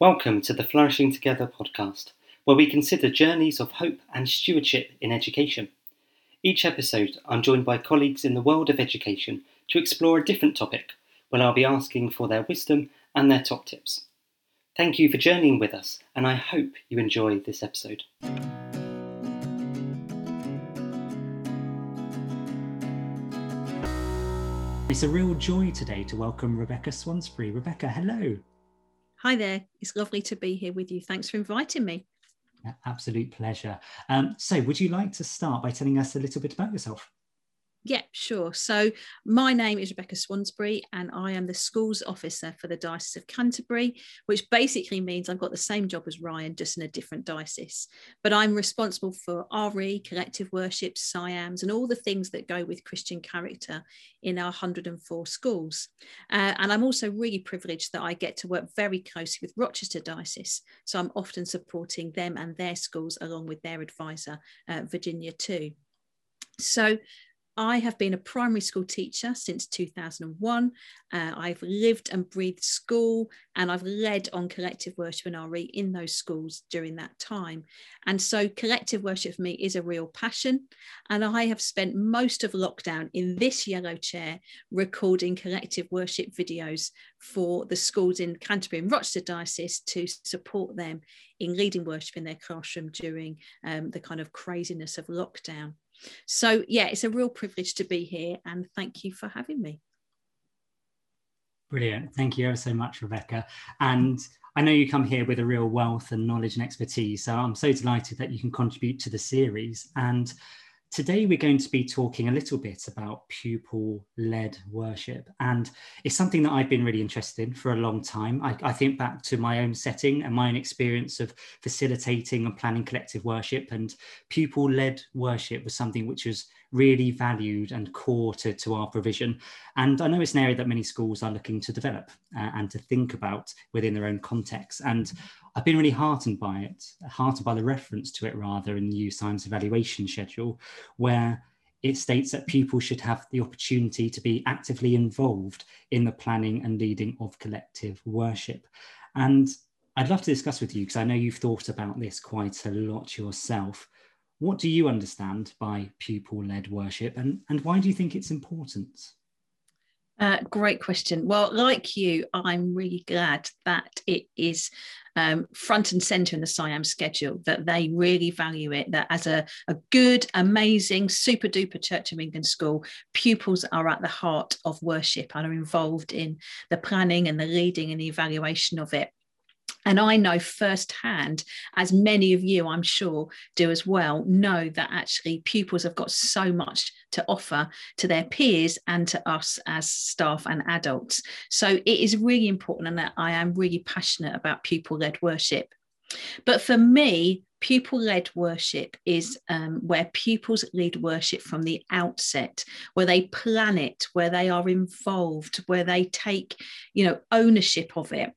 Welcome to the Flourishing Together podcast, where we consider journeys of hope and stewardship in education. Each episode, I'm joined by colleagues in the world of education to explore a different topic, where I'll be asking for their wisdom and their top tips. Thank you for journeying with us, and I hope you enjoy this episode. It's a real joy today to welcome Rebecca Swansbury. Rebecca, hello. Hi there. It's lovely to be here with you. Thanks for inviting me. Absolute pleasure. Um, so, would you like to start by telling us a little bit about yourself? Yeah, sure. So my name is Rebecca Swansbury, and I am the schools officer for the Diocese of Canterbury, which basically means I've got the same job as Ryan, just in a different diocese. But I'm responsible for RE, collective worship, SIAMs, and all the things that go with Christian character in our 104 schools. Uh, and I'm also really privileged that I get to work very closely with Rochester Diocese. So I'm often supporting them and their schools along with their advisor, uh, Virginia, too. So I have been a primary school teacher since 2001. Uh, I've lived and breathed school and I've led on collective worship and RE in those schools during that time. And so, collective worship for me is a real passion. And I have spent most of lockdown in this yellow chair recording collective worship videos for the schools in Canterbury and Rochester Diocese to support them in leading worship in their classroom during um, the kind of craziness of lockdown. So, yeah, it's a real privilege to be here and thank you for having me. Brilliant. Thank you ever so much, Rebecca. And I know you come here with a real wealth and knowledge and expertise. So I'm so delighted that you can contribute to the series. And Today, we're going to be talking a little bit about pupil led worship. And it's something that I've been really interested in for a long time. I, I, think back to my own setting and my own experience of facilitating and planning collective worship. And pupil led worship was something which was really valued and core to, to our provision. And I know it's an area that many schools are looking to develop uh, and to think about within their own context. And I've been really heartened by it, heartened by the reference to it rather in the new SIAMS evaluation schedule, where it states that pupils should have the opportunity to be actively involved in the planning and leading of collective worship. And I'd love to discuss with you, because I know you've thought about this quite a lot yourself. What do you understand by pupil led worship, and, and why do you think it's important? Uh, great question. Well, like you, I'm really glad that it is um, front and center in the SIAM schedule, that they really value it, that as a, a good, amazing, super duper Church of England school, pupils are at the heart of worship and are involved in the planning and the leading and the evaluation of it. And I know firsthand, as many of you, I'm sure, do as well, know that actually pupils have got so much to offer to their peers and to us as staff and adults. So it is really important, and that I am really passionate about pupil led worship. But for me, pupil led worship is um, where pupils lead worship from the outset where they plan it where they are involved where they take you know ownership of it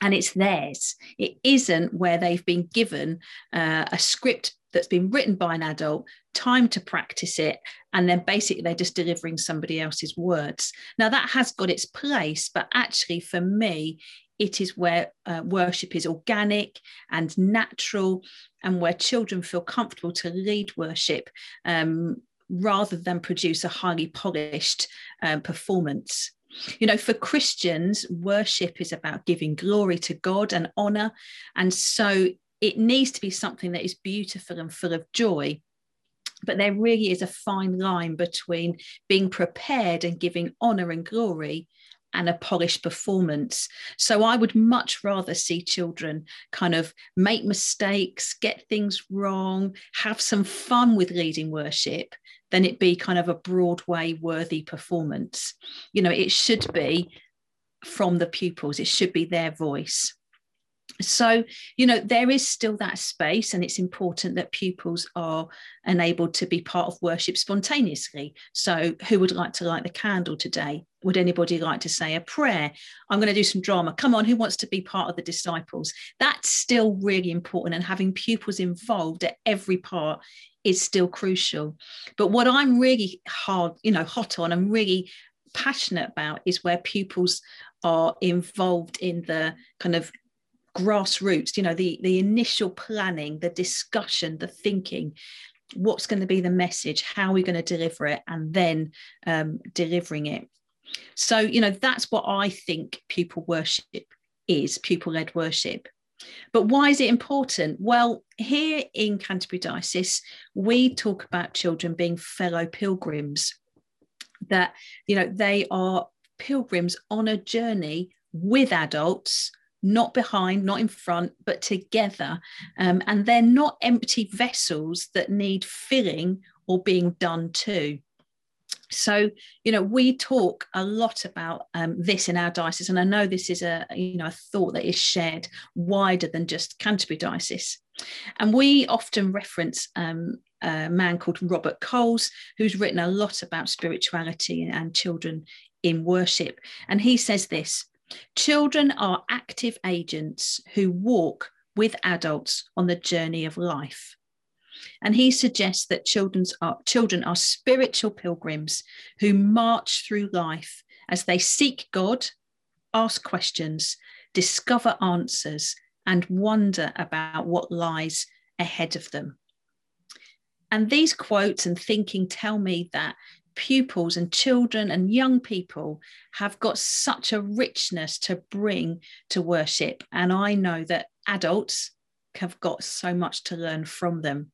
and it's theirs. It isn't where they've been given uh, a script that's been written by an adult, time to practice it, and then basically they're just delivering somebody else's words. Now, that has got its place, but actually, for me, it is where uh, worship is organic and natural, and where children feel comfortable to lead worship um, rather than produce a highly polished um, performance. You know, for Christians, worship is about giving glory to God and honor. And so it needs to be something that is beautiful and full of joy. But there really is a fine line between being prepared and giving honor and glory and a polished performance. So I would much rather see children kind of make mistakes, get things wrong, have some fun with leading worship than it be kind of a Broadway worthy performance. You know, it should be from the pupils, it should be their voice. So, you know, there is still that space, and it's important that pupils are enabled to be part of worship spontaneously. So, who would like to light the candle today? Would anybody like to say a prayer? I'm going to do some drama. Come on, who wants to be part of the disciples? That's still really important, and having pupils involved at every part is still crucial. But what I'm really hard, you know, hot on and really passionate about is where pupils are involved in the kind of grassroots you know the the initial planning the discussion the thinking what's going to be the message how are we going to deliver it and then um, delivering it so you know that's what i think pupil worship is pupil led worship but why is it important? Well, here in Canterbury Diocese, we talk about children being fellow pilgrims, that, you know, they are pilgrims on a journey with adults, not behind, not in front, but together. Um, and they're not empty vessels that need filling or being done to. So you know we talk a lot about um, this in our diocese and i know this is a you know a thought that is shared wider than just canterbury diocese. And we often reference um, a man called robert coles who's written a lot about spirituality and children in worship. And he says this children are active agents who walk with adults on the journey of life and he suggests that children's are, children are spiritual pilgrims who march through life as they seek God, ask questions, discover answers, and wonder about what lies ahead of them. And these quotes and thinking tell me that pupils and children and young people have got such a richness to bring to worship. And I know that adults have got so much to learn from them.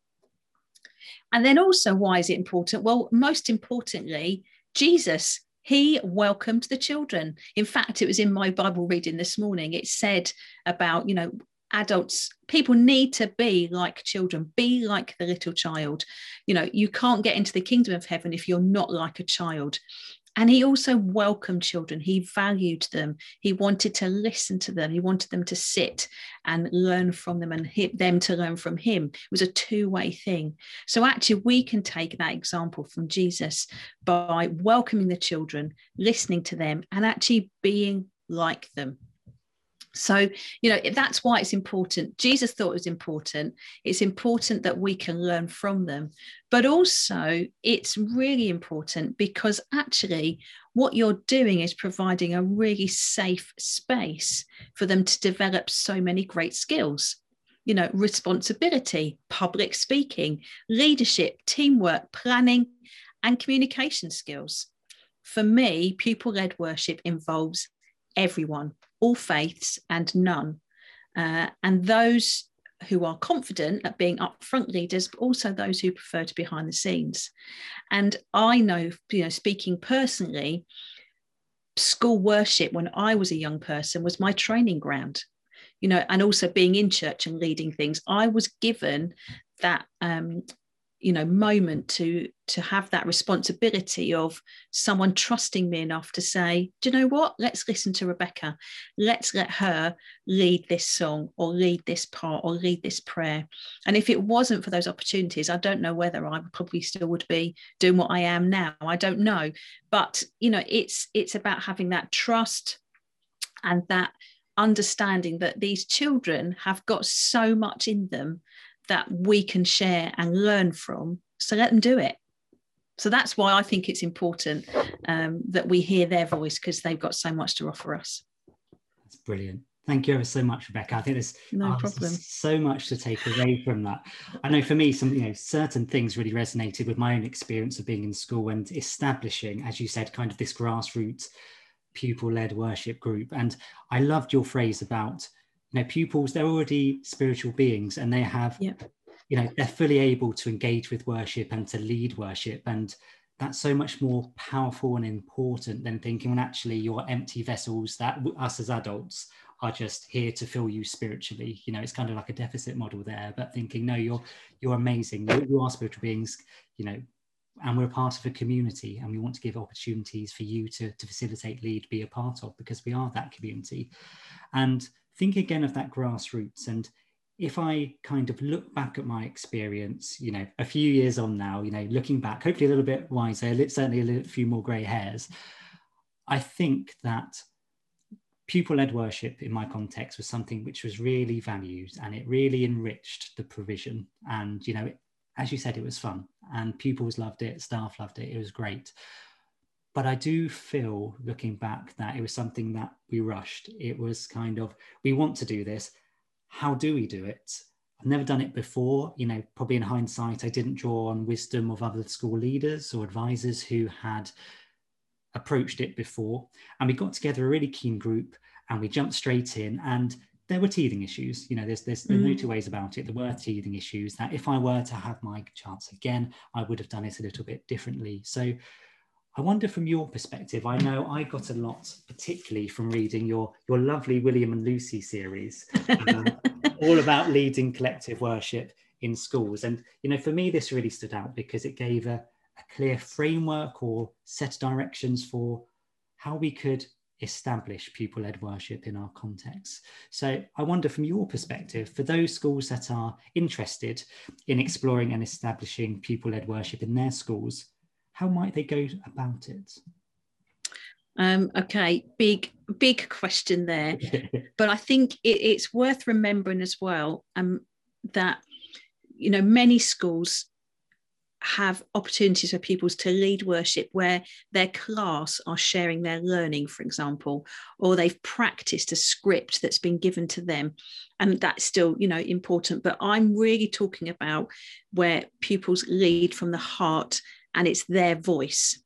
And then also, why is it important? Well, most importantly, Jesus, he welcomed the children. In fact, it was in my Bible reading this morning, it said about, you know, adults people need to be like children be like the little child you know you can't get into the kingdom of heaven if you're not like a child and he also welcomed children. He valued them. He wanted to listen to them. He wanted them to sit and learn from them and them to learn from him. It was a two way thing. So, actually, we can take that example from Jesus by welcoming the children, listening to them, and actually being like them. So, you know, that's why it's important. Jesus thought it was important. It's important that we can learn from them. But also, it's really important because actually, what you're doing is providing a really safe space for them to develop so many great skills. You know, responsibility, public speaking, leadership, teamwork, planning, and communication skills. For me, pupil led worship involves everyone all faiths and none. Uh, and those who are confident at being upfront leaders, but also those who prefer to be behind the scenes. And I know, you know, speaking personally, school worship when I was a young person was my training ground. You know, and also being in church and leading things, I was given that um, you know moment to to have that responsibility of someone trusting me enough to say do you know what? Let's listen to rebecca. Let's let her lead this song or lead this part or lead this prayer. And if it wasn't for those opportunities i don't know whether i probably still would be doing what i am now. I don't know. But you know it's it's about having that trust and that understanding that these children have got so much in them that we can share and learn from. So let them do it. So that's why I think it's important um, that we hear their voice because they've got so much to offer us. That's brilliant. Thank you ever so much, Rebecca. I think there's no oh, problem. so much to take away from that. I know for me, some you know certain things really resonated with my own experience of being in school and establishing, as you said, kind of this grassroots pupil-led worship group. And I loved your phrase about you know pupils they're already spiritual beings and they have yep. you know they're fully able to engage with worship and to lead worship. And that's so much more powerful and important than thinking when actually you're empty vessels that us as adults are just here to fill you spiritually. You know it's kind of like a deficit model there but thinking no you're you're amazing. You, you are spiritual beings you know and we're part of a community and we want to give opportunities for you to, to facilitate lead be a part of because we are that community. And think again of that grassroots and if I kind of look back at my experience, you know, a few years on now, you know, looking back, hopefully a little bit wiser, certainly a little, few more grey hairs, I think that pupil-led worship in my context was something which was really valued and it really enriched the provision. And, you know, as you said, it was fun and pupils loved it, staff loved it, it was great but I do feel looking back that it was something that we rushed. It was kind of, we want to do this. how do we do it? I've never done it before. You know, probably in hindsight, I didn't draw on wisdom of other school leaders or advisors who had approached it before. And we got together a really keen group and we jumped straight in. And there were teething issues. You know, there's there's, there's mm. no two ways about it. There were teething issues that if I were to have my chance again, I would have done it a little bit differently. So I wonder from your perspective, I know I got a lot, particularly from reading your your lovely William and Lucy series, um, all about leading collective worship in schools. And you know, for me, this really stood out because it gave a, a clear framework or set directions for how we could establish pupil-led worship in our context. So I wonder from your perspective, for those schools that are interested in exploring and establishing pupil-led worship in their schools, how might they go about it? Um, okay, big, big question there. but I think it, it's worth remembering as well um, that, you know, many schools have opportunities for pupils to lead worship where their class are sharing their learning, for example, or they've practiced a script that's been given to them. And that's still, you know, important. But I'm really talking about where pupils lead from the heart and it's their voice.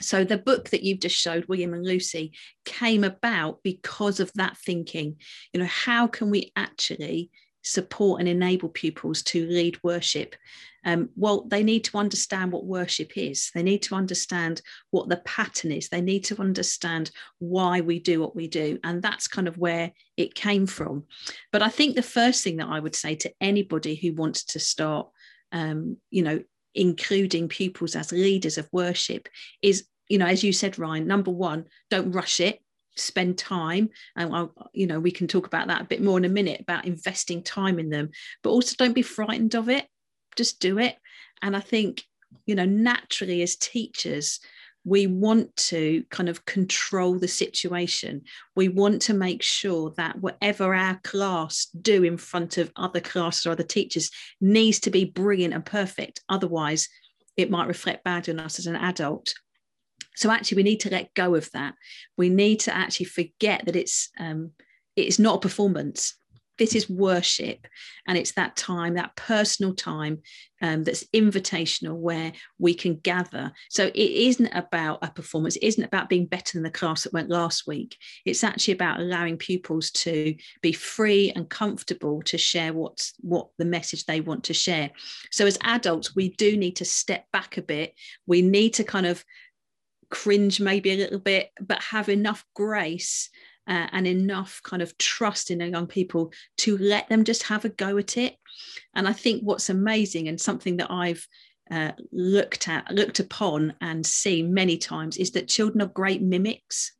So the book that you've just showed, William and Lucy, came about because of that thinking. You know, how can we actually support and enable pupils to lead worship? Um, well, they need to understand what worship is. They need to understand what the pattern is. They need to understand why we do what we do. And that's kind of where it came from. But I think the first thing that I would say to anybody who wants to start, um, you know, including pupils as leaders of worship is you know as you said ryan number one don't rush it spend time. And I'll, you know we can talk about that a bit more in a minute about investing time in them. But also don't be frightened of it just do it. And i think you know naturally as teachers we want to kind of control the situation. We want to make sure that whatever our class do in front of other classes or other teachers needs to be brilliant and perfect. Otherwise, it might reflect badly on us as an adult. So actually, we need to let go of that. We need to actually forget that it's um, it's not a performance this is worship. And it's that time that personal time um, that's invitational where we can gather. So it isn't about a performance. It isn't about being better than the class that went last week. It's actually about allowing pupils to be free and comfortable to share what's what the message they want to share. So as adults we do need to step back a bit. We need to kind of cringe maybe a little bit but have enough grace uh, and enough kind of trust in young people to let them just have a go at it. And I think what's amazing and something that I've uh, looked at, looked upon, and seen many times is that children are great mimics.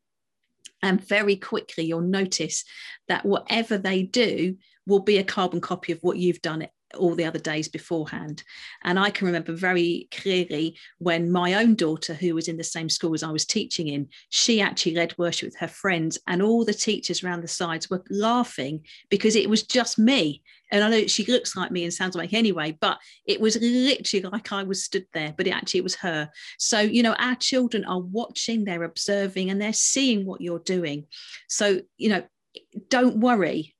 And very quickly, you'll notice that whatever they do will be a carbon copy of what you've done all the other days beforehand. And I can remember very clearly when my own daughter, who was in the same school as I was teaching in, she actually led worship with her friends, and all the teachers around the sides were laughing because it was just me. And I know she looks like me and sounds like anyway, but it was literally like I was stood there, but it actually was her. So, you know, our children are watching, they're observing, and they're seeing what you're doing. So, you know, don't worry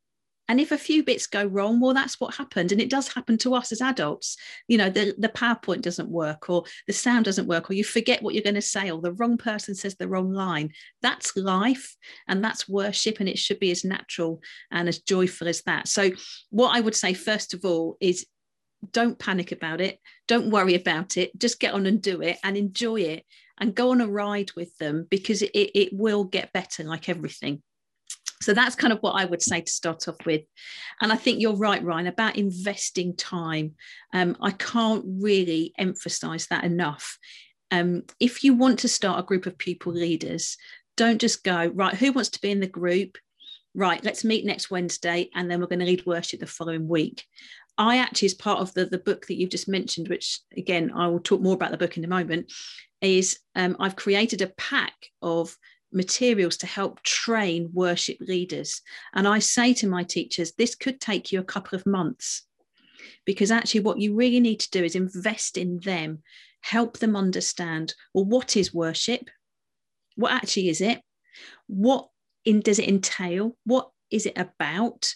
and if a few bits go wrong well that's what happened. And it does happen to us as adults. You know the, the powerpoint doesn't work or the sound doesn't work or you forget what you're going to say or the wrong person says the wrong line. That's life and that's worship and it should be as natural and as joyful as that. So what i would say first of all is don't panic about it. Don't worry about it. Just get on and do it and enjoy it and go on a ride with them because it, it will get better like everything so that's kind of what I would say to start off with. And I think you're right, Ryan, about investing time. Um, I can't really emphasize that enough. Um, if you want to start a group of pupil leaders, don't just go, right, who wants to be in the group? Right, let's meet next Wednesday and then we're going to lead worship the following week. I actually, as part of the, the book that you've just mentioned, which again, I will talk more about the book in a moment, is um, I've created a pack of materials to help train worship leaders. And I say to my teachers, this could take you a couple of months because actually, what you really need to do is invest in them, help them understand well, what is worship? What actually is it? What in, does it entail? What is it about?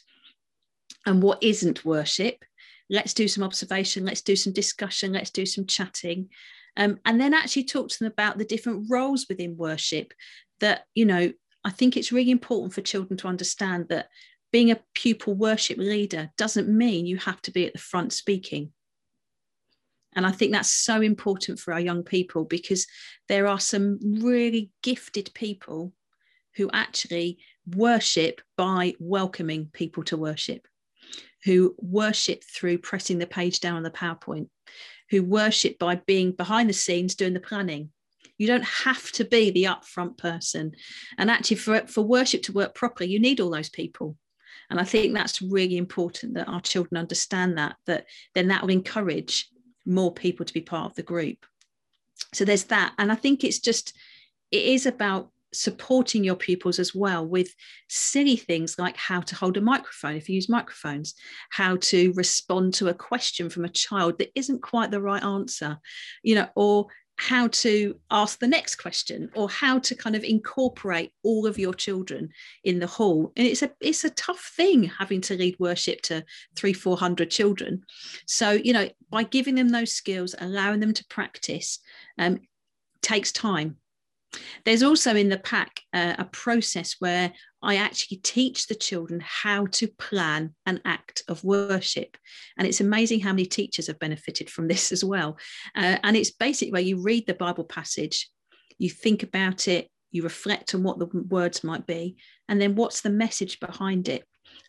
and what isn't worship. Let's do some observation, let's do some discussion, let's do some chatting. Um, and then actually talk to them about the different roles within worship that, you know, I think it's really important for children to understand that being a pupil worship leader doesn't mean you have to be at the front speaking. And I think that's so important for our young people because there are some really gifted people who actually worship by welcoming people to worship, who worship through pressing the page down on the PowerPoint, who worship by being behind the scenes doing the planning. You don't have to be the upfront person. And actually, for, for worship to work properly, you need all those people. And I think that's really important that our children understand that, that then that will encourage more people to be part of the group. So there's that. And I think it's just, it is about supporting your pupils as well with silly things like how to hold a microphone if you use microphones, how to respond to a question from a child that isn't quite the right answer, you know, or how to ask the next question or how to kind of incorporate all of your children in the hall. And it's a it's a tough thing having to lead worship to three four hundred children. So you know by giving them those skills allowing them to practice um, takes time there's also in the pack uh, a process where I actually teach the children how to plan an act of worship. And it's amazing how many teachers have benefited from this as well. Uh, and it's basically where you read the Bible passage, you think about it, you reflect on what the words might be, and then what's the message behind it.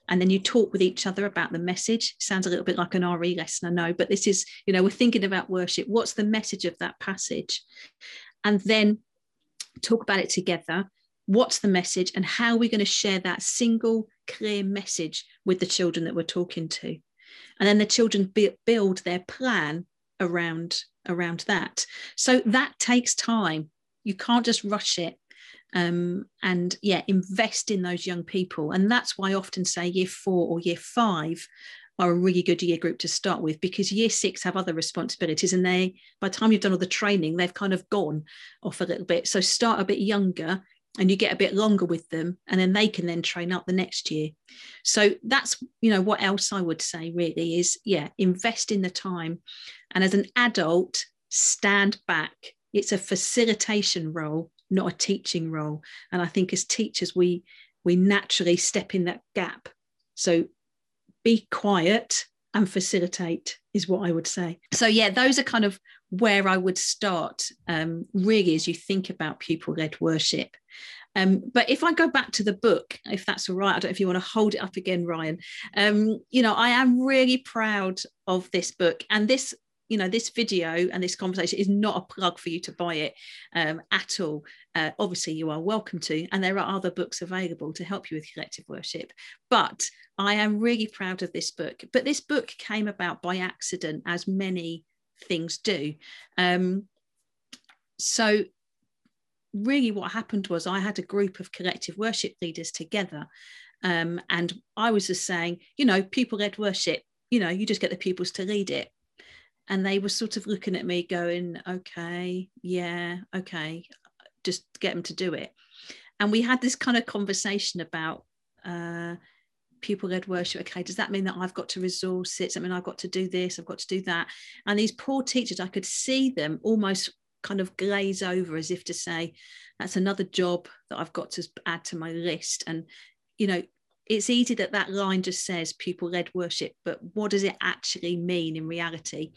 And then you talk with each other about the message. Sounds a little bit like an RE lesson, I know, but this is, you know, we're thinking about worship. What's the message of that passage? And then talk about it together. What's the message, and how are we going to share that single clear message with the children that we're talking to? And then the children build their plan around around that. So that takes time. You can't just rush it. Um, and yeah, invest in those young people. And that's why I often say year four or year five are a really good year group to start with because year six have other responsibilities and they by the time you've done all the training they've kind of gone off a little bit. So start a bit younger and you get a bit longer with them and then they can then train up the next year. So that's you know what else i would say really is yeah invest in the time and as an adult stand back. It's a facilitation role not a teaching role. And i think as teachers we we naturally step in that gap. So be quiet and facilitate is what I would say. So yeah, those are kind of where I would start um, really as you think about pupil-led worship. Um, but if I go back to the book, if that's all right, I don't know if you want to hold it up again, Ryan. Um, you know, I am really proud of this book, and this you know this video and this conversation is not a plug for you to buy it um, at all. Uh, obviously you are welcome to and there are other books available to help you with collective worship. But i am really proud of this book. But this book came about by accident as many things do. Um, so really what happened was i had a group of collective worship leaders together um, and i was just saying you know people led worship you know you just get the pupils to lead it and they were sort of looking at me going okay yeah okay just get them to do it. And we had this kind of conversation about uh, pupil-led worship okay does that mean that i've got to resource it? I mean i've got to do this? I've got to do that? And these poor teachers i could see them almost kind of glaze over as if to say that's another job that i've got to add to my list. And you know it's easy that that line just says pupil led worship, but what does it actually mean in reality?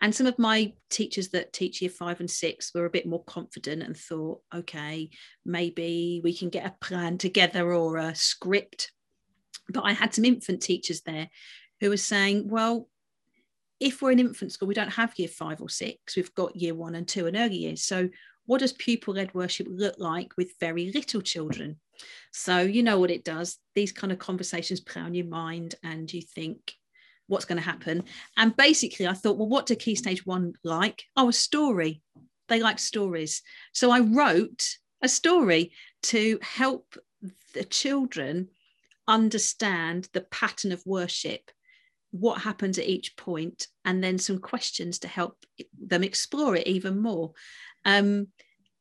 And some of my teachers that teach year five and six were a bit more confident and thought, okay, maybe we can get a plan together or a script. But I had some infant teachers there who were saying, well, if we're in infant school, we don't have year five or six, we've got year one and two and early years. So, what does pupil led worship look like with very little children? So you know what it does. These kind of conversations play on your mind, and you think, what's going to happen? And basically, I thought, well, what do Key Stage One like? Oh, a story. They like stories. So I wrote a story to help the children understand the pattern of worship what happens at each point and then some questions to help them explore it even more um,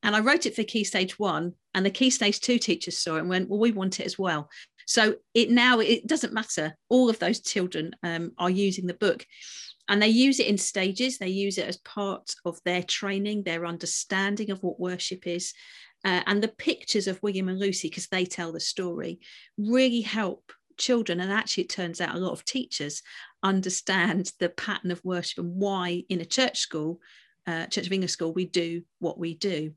and I wrote it for Key Stage One, and the Key Stage Two teachers saw it and went, Well, we want it as well. So it now it doesn't matter. All of those children um, are using the book, and they use it in stages. They use it as part of their training, their understanding of what worship is. Uh, and the pictures of William and Lucy, because they tell the story, really help children. And actually, it turns out a lot of teachers understand the pattern of worship and why in a church school, uh, Church of England school, we do what we do.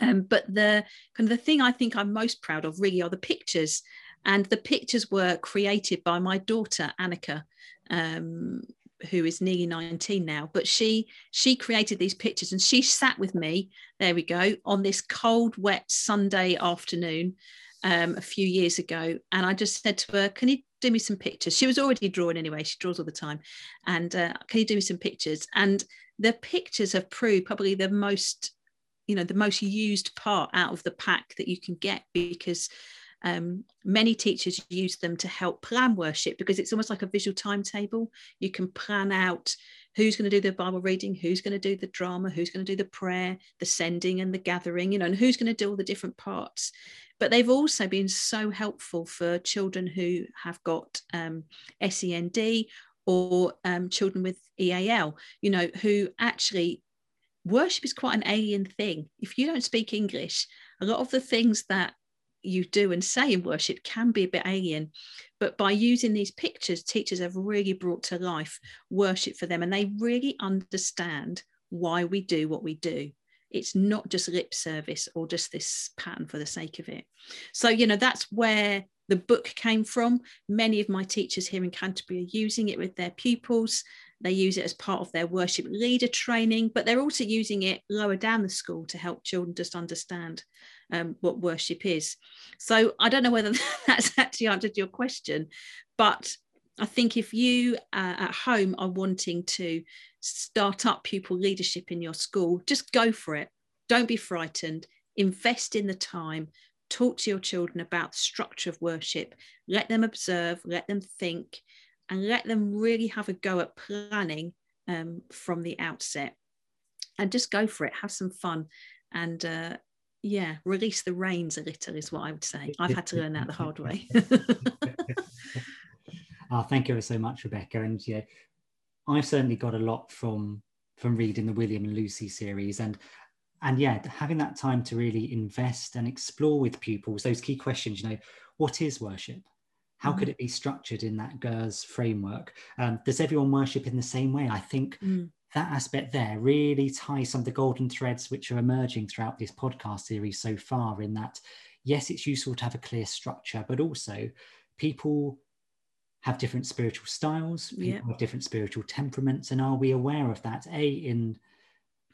Um, but the kind of the thing I think I'm most proud of really are the pictures, and the pictures were created by my daughter Annika, um, who is nearly 19 now. But she she created these pictures, and she sat with me. There we go on this cold, wet Sunday afternoon um, a few years ago, and I just said to her, "Can you do me some pictures?" She was already drawing anyway; she draws all the time. And uh, can you do me some pictures? And the pictures have proved probably the most, you know, the most used part out of the pack that you can get because um, many teachers use them to help plan worship because it's almost like a visual timetable. You can plan out who's going to do the Bible reading, who's going to do the drama, who's going to do the prayer, the sending and the gathering, you know, and who's going to do all the different parts but they've also been so helpful for children who have got um, SEND or um, children with EAL, you know, who actually worship is quite an alien thing. If you don't speak English, a lot of the things that you do and say in worship can be a bit alien. But by using these pictures, teachers have really brought to life worship for them and they really understand why we do what we do it's not just lip service or just this pattern for the sake of it so you know that's where the book came from many of my teachers here in canterbury are using it with their pupils they use it as part of their worship leader training but they're also using it lower down the school to help children just understand um, what worship is so i don't know whether that's actually answered your question but I think if you uh, at home are wanting to start up pupil leadership in your school, just go for it. Don't be frightened. Invest in the time. Talk to your children about the structure of worship. Let them observe, let them think, and let them really have a go at planning um, from the outset. And just go for it. Have some fun. And uh, yeah, release the reins a little, is what I would say. I've had to learn that the hard way. oh, thank you so much, Rebecca. And yeah, I've certainly got a lot from from reading the William and Lucy series and and yeah, having that time to really invest and explore with pupils those key questions, you know, what is worship? How mm. could it be structured in that GERS framework? Um, does everyone worship in the same way? I think mm. that aspect there really ties some of the golden threads which are emerging throughout this podcast series so far. In that, yes, it's useful to have a clear structure, but also people have different spiritual styles, people yep. have different spiritual temperaments, and are we aware of that? A in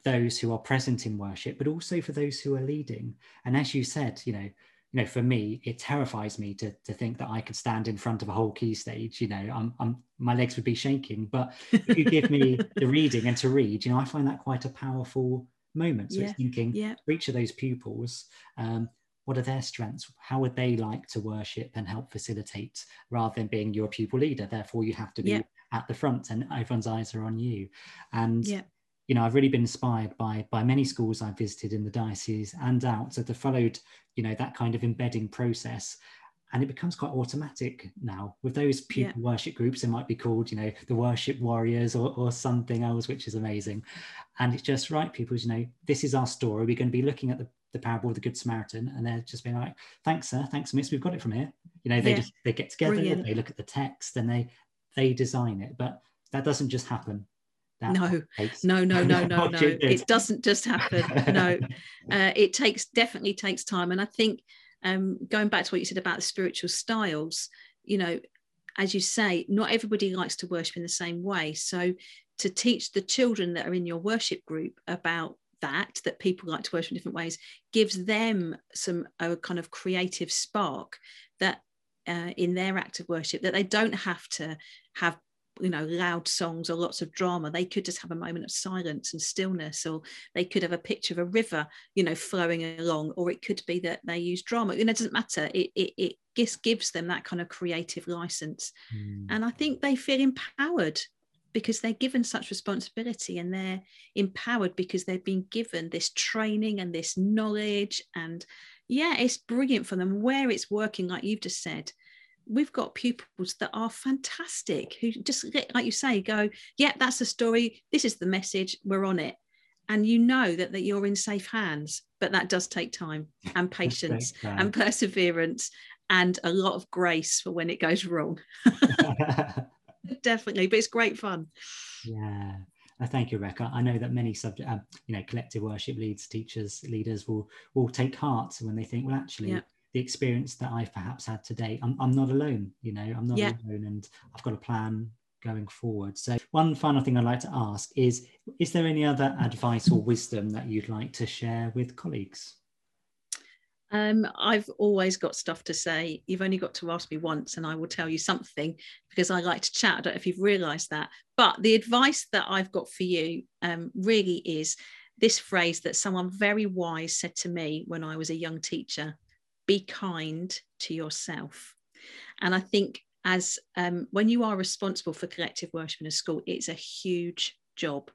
those who are present in worship, but also for those who are leading. And as you said, you know, you know, for me, it terrifies me to, to think that I could stand in front of a whole key stage. You know, I'm, I'm my legs would be shaking. But if you give me the reading and to read, you know, I find that quite a powerful moment. So yeah. it's thinking yeah. for each of those pupils, um, what are their strengths how would they like to worship and help facilitate rather than being your pupil leader therefore you have to be yeah. at the front and everyone's eyes are on you and yeah. You know i've really been inspired by by many schools i've visited in the diocese and out that have followed you know that kind of embedding process. And it becomes quite automatic now with those pupil yeah. worship groups. It might be called you know the worship warriors or, or something else which is amazing. And it's just right people you know this is our story. We're going to be looking at the the parable of the good samaritan and they're just being like thanks sir. Thanks miss. We've got it from here. You know they yeah. just they get together Brilliant. they look at the text and they they design it. But that doesn't just happen no. takes, no no no no no. it doesn't just happen. No. Uh, it takes definitely takes time. And i think um, going back to what you said about the spiritual styles you know as you say not everybody likes to worship in the same way. So to teach the children that are in your worship group about that that people like to worship in different ways gives them some a kind of creative spark that uh, in their act of worship that they don't have to have you know loud songs or lots of drama they could just have a moment of silence and stillness or they could have a picture of a river you know flowing along or it could be that they use drama you know it doesn't matter it it, it just gives them that kind of creative license mm. and i think they feel empowered because they're given such responsibility and they're empowered because they've been given this training and this knowledge and yeah, it's brilliant for them where it's working, like you've just said. We've got pupils that are fantastic who just, like you say, go, yeah, that's the story. This is the message. We're on it. And you know that, that you're in safe hands, but that does take time and patience and perseverance and a lot of grace for when it goes wrong. Definitely, but it's great fun. Yeah. Uh, thank you, Rebecca. I know that many subject, um, you know, collective worship leads, teachers, leaders will will take heart when they think, well, actually, yeah. The experience that I've perhaps had today, I'm, I'm not alone. You know, I'm not yeah. alone, and I've got a plan going forward. So, one final thing I'd like to ask is: Is there any other advice or wisdom that you'd like to share with colleagues? Um, I've always got stuff to say. You've only got to ask me once, and I will tell you something because I like to chat. I don't know if you've realised that. But the advice that I've got for you um, really is this phrase that someone very wise said to me when I was a young teacher be kind to yourself. And I think as um, when you are responsible for collective worship in a school, it's a huge job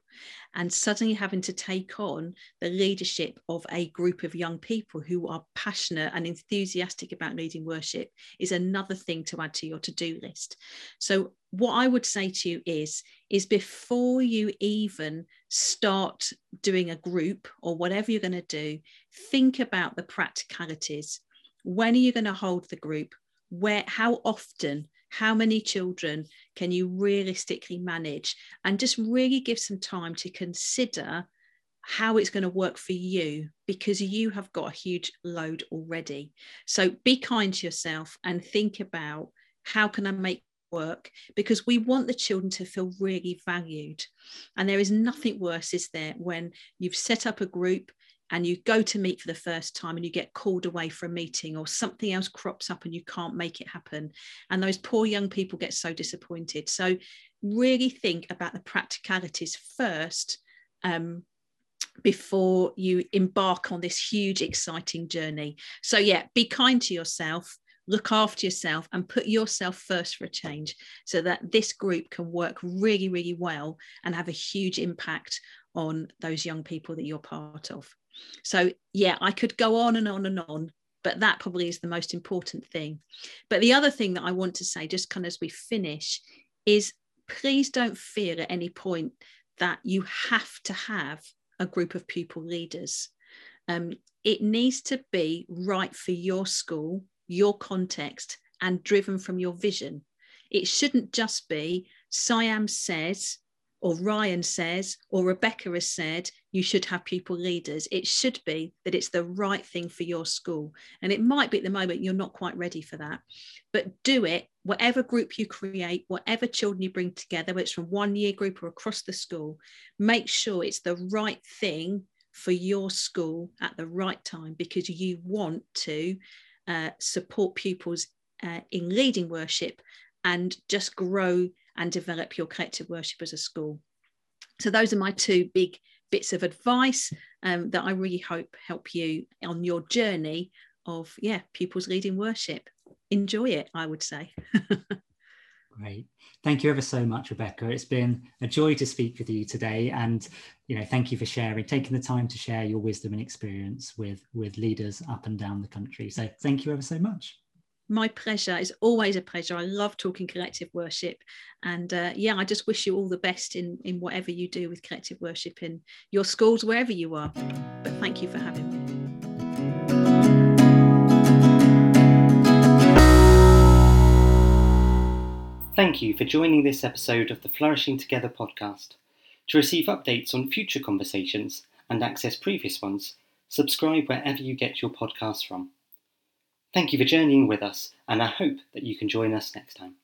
and suddenly having to take on the leadership of a group of young people who are passionate and enthusiastic about leading worship is another thing to add to your to-do list so what i would say to you is is before you even start doing a group or whatever you're going to do think about the practicalities when are you going to hold the group? Where how often how many children can you realistically manage? And just really give some time to consider how it's going to work for you because you have got a huge load already. So be kind to yourself and think about how can i make work? Because we want the children to feel really valued. And there is nothing worse is there when you've set up a group and you go to meet for the first time and you get called away for a meeting or something else crops up and you can't make it happen. And those poor young people get so disappointed. So really think about the practicalities first um, before you embark on this huge exciting journey. So yeah be kind to yourself look after yourself and put yourself first for a change so that this group can work really really well and have a huge impact on those young people that you're part of so, yeah, I could go on and on and on, but that probably is the most important thing. But the other thing that I want to say, just kind of as we finish, is please don't fear at any point that you have to have a group of pupil leaders. Um, it needs to be right for your school, your context, and driven from your vision. It shouldn't just be SIAM says or Ryan says, or Rebecca has said, you should have pupil leaders. It should be that it's the right thing for your school. And it might be at the moment you're not quite ready for that. But do it, whatever group you create, whatever children you bring together, whether it's from one year group or across the school, make sure it's the right thing for your school at the right time because you want to uh, support pupils uh, in leading worship and just grow and develop your collective worship as a school. So those are my two big bits of advice um, that I really hope help you on your journey of yeah pupils leading worship. Enjoy it, I would say. Great. Thank you ever so much, Rebecca. It's been a joy to speak with you today. And, you know, thank you for sharing, taking the time to share your wisdom and experience with, with leaders up and down the country. So thank you ever so much my pleasure. It's always a pleasure. I love talking collective worship, and uh, yeah, I just wish you all the best in in whatever you do with collective worship in your schools, wherever you are. But thank you for having me. Thank you for joining this episode of the Flourishing Together podcast. To receive updates on future conversations and access previous ones, subscribe wherever you get your podcasts from. Thank you for journeying with us, and I hope that you can join us next time.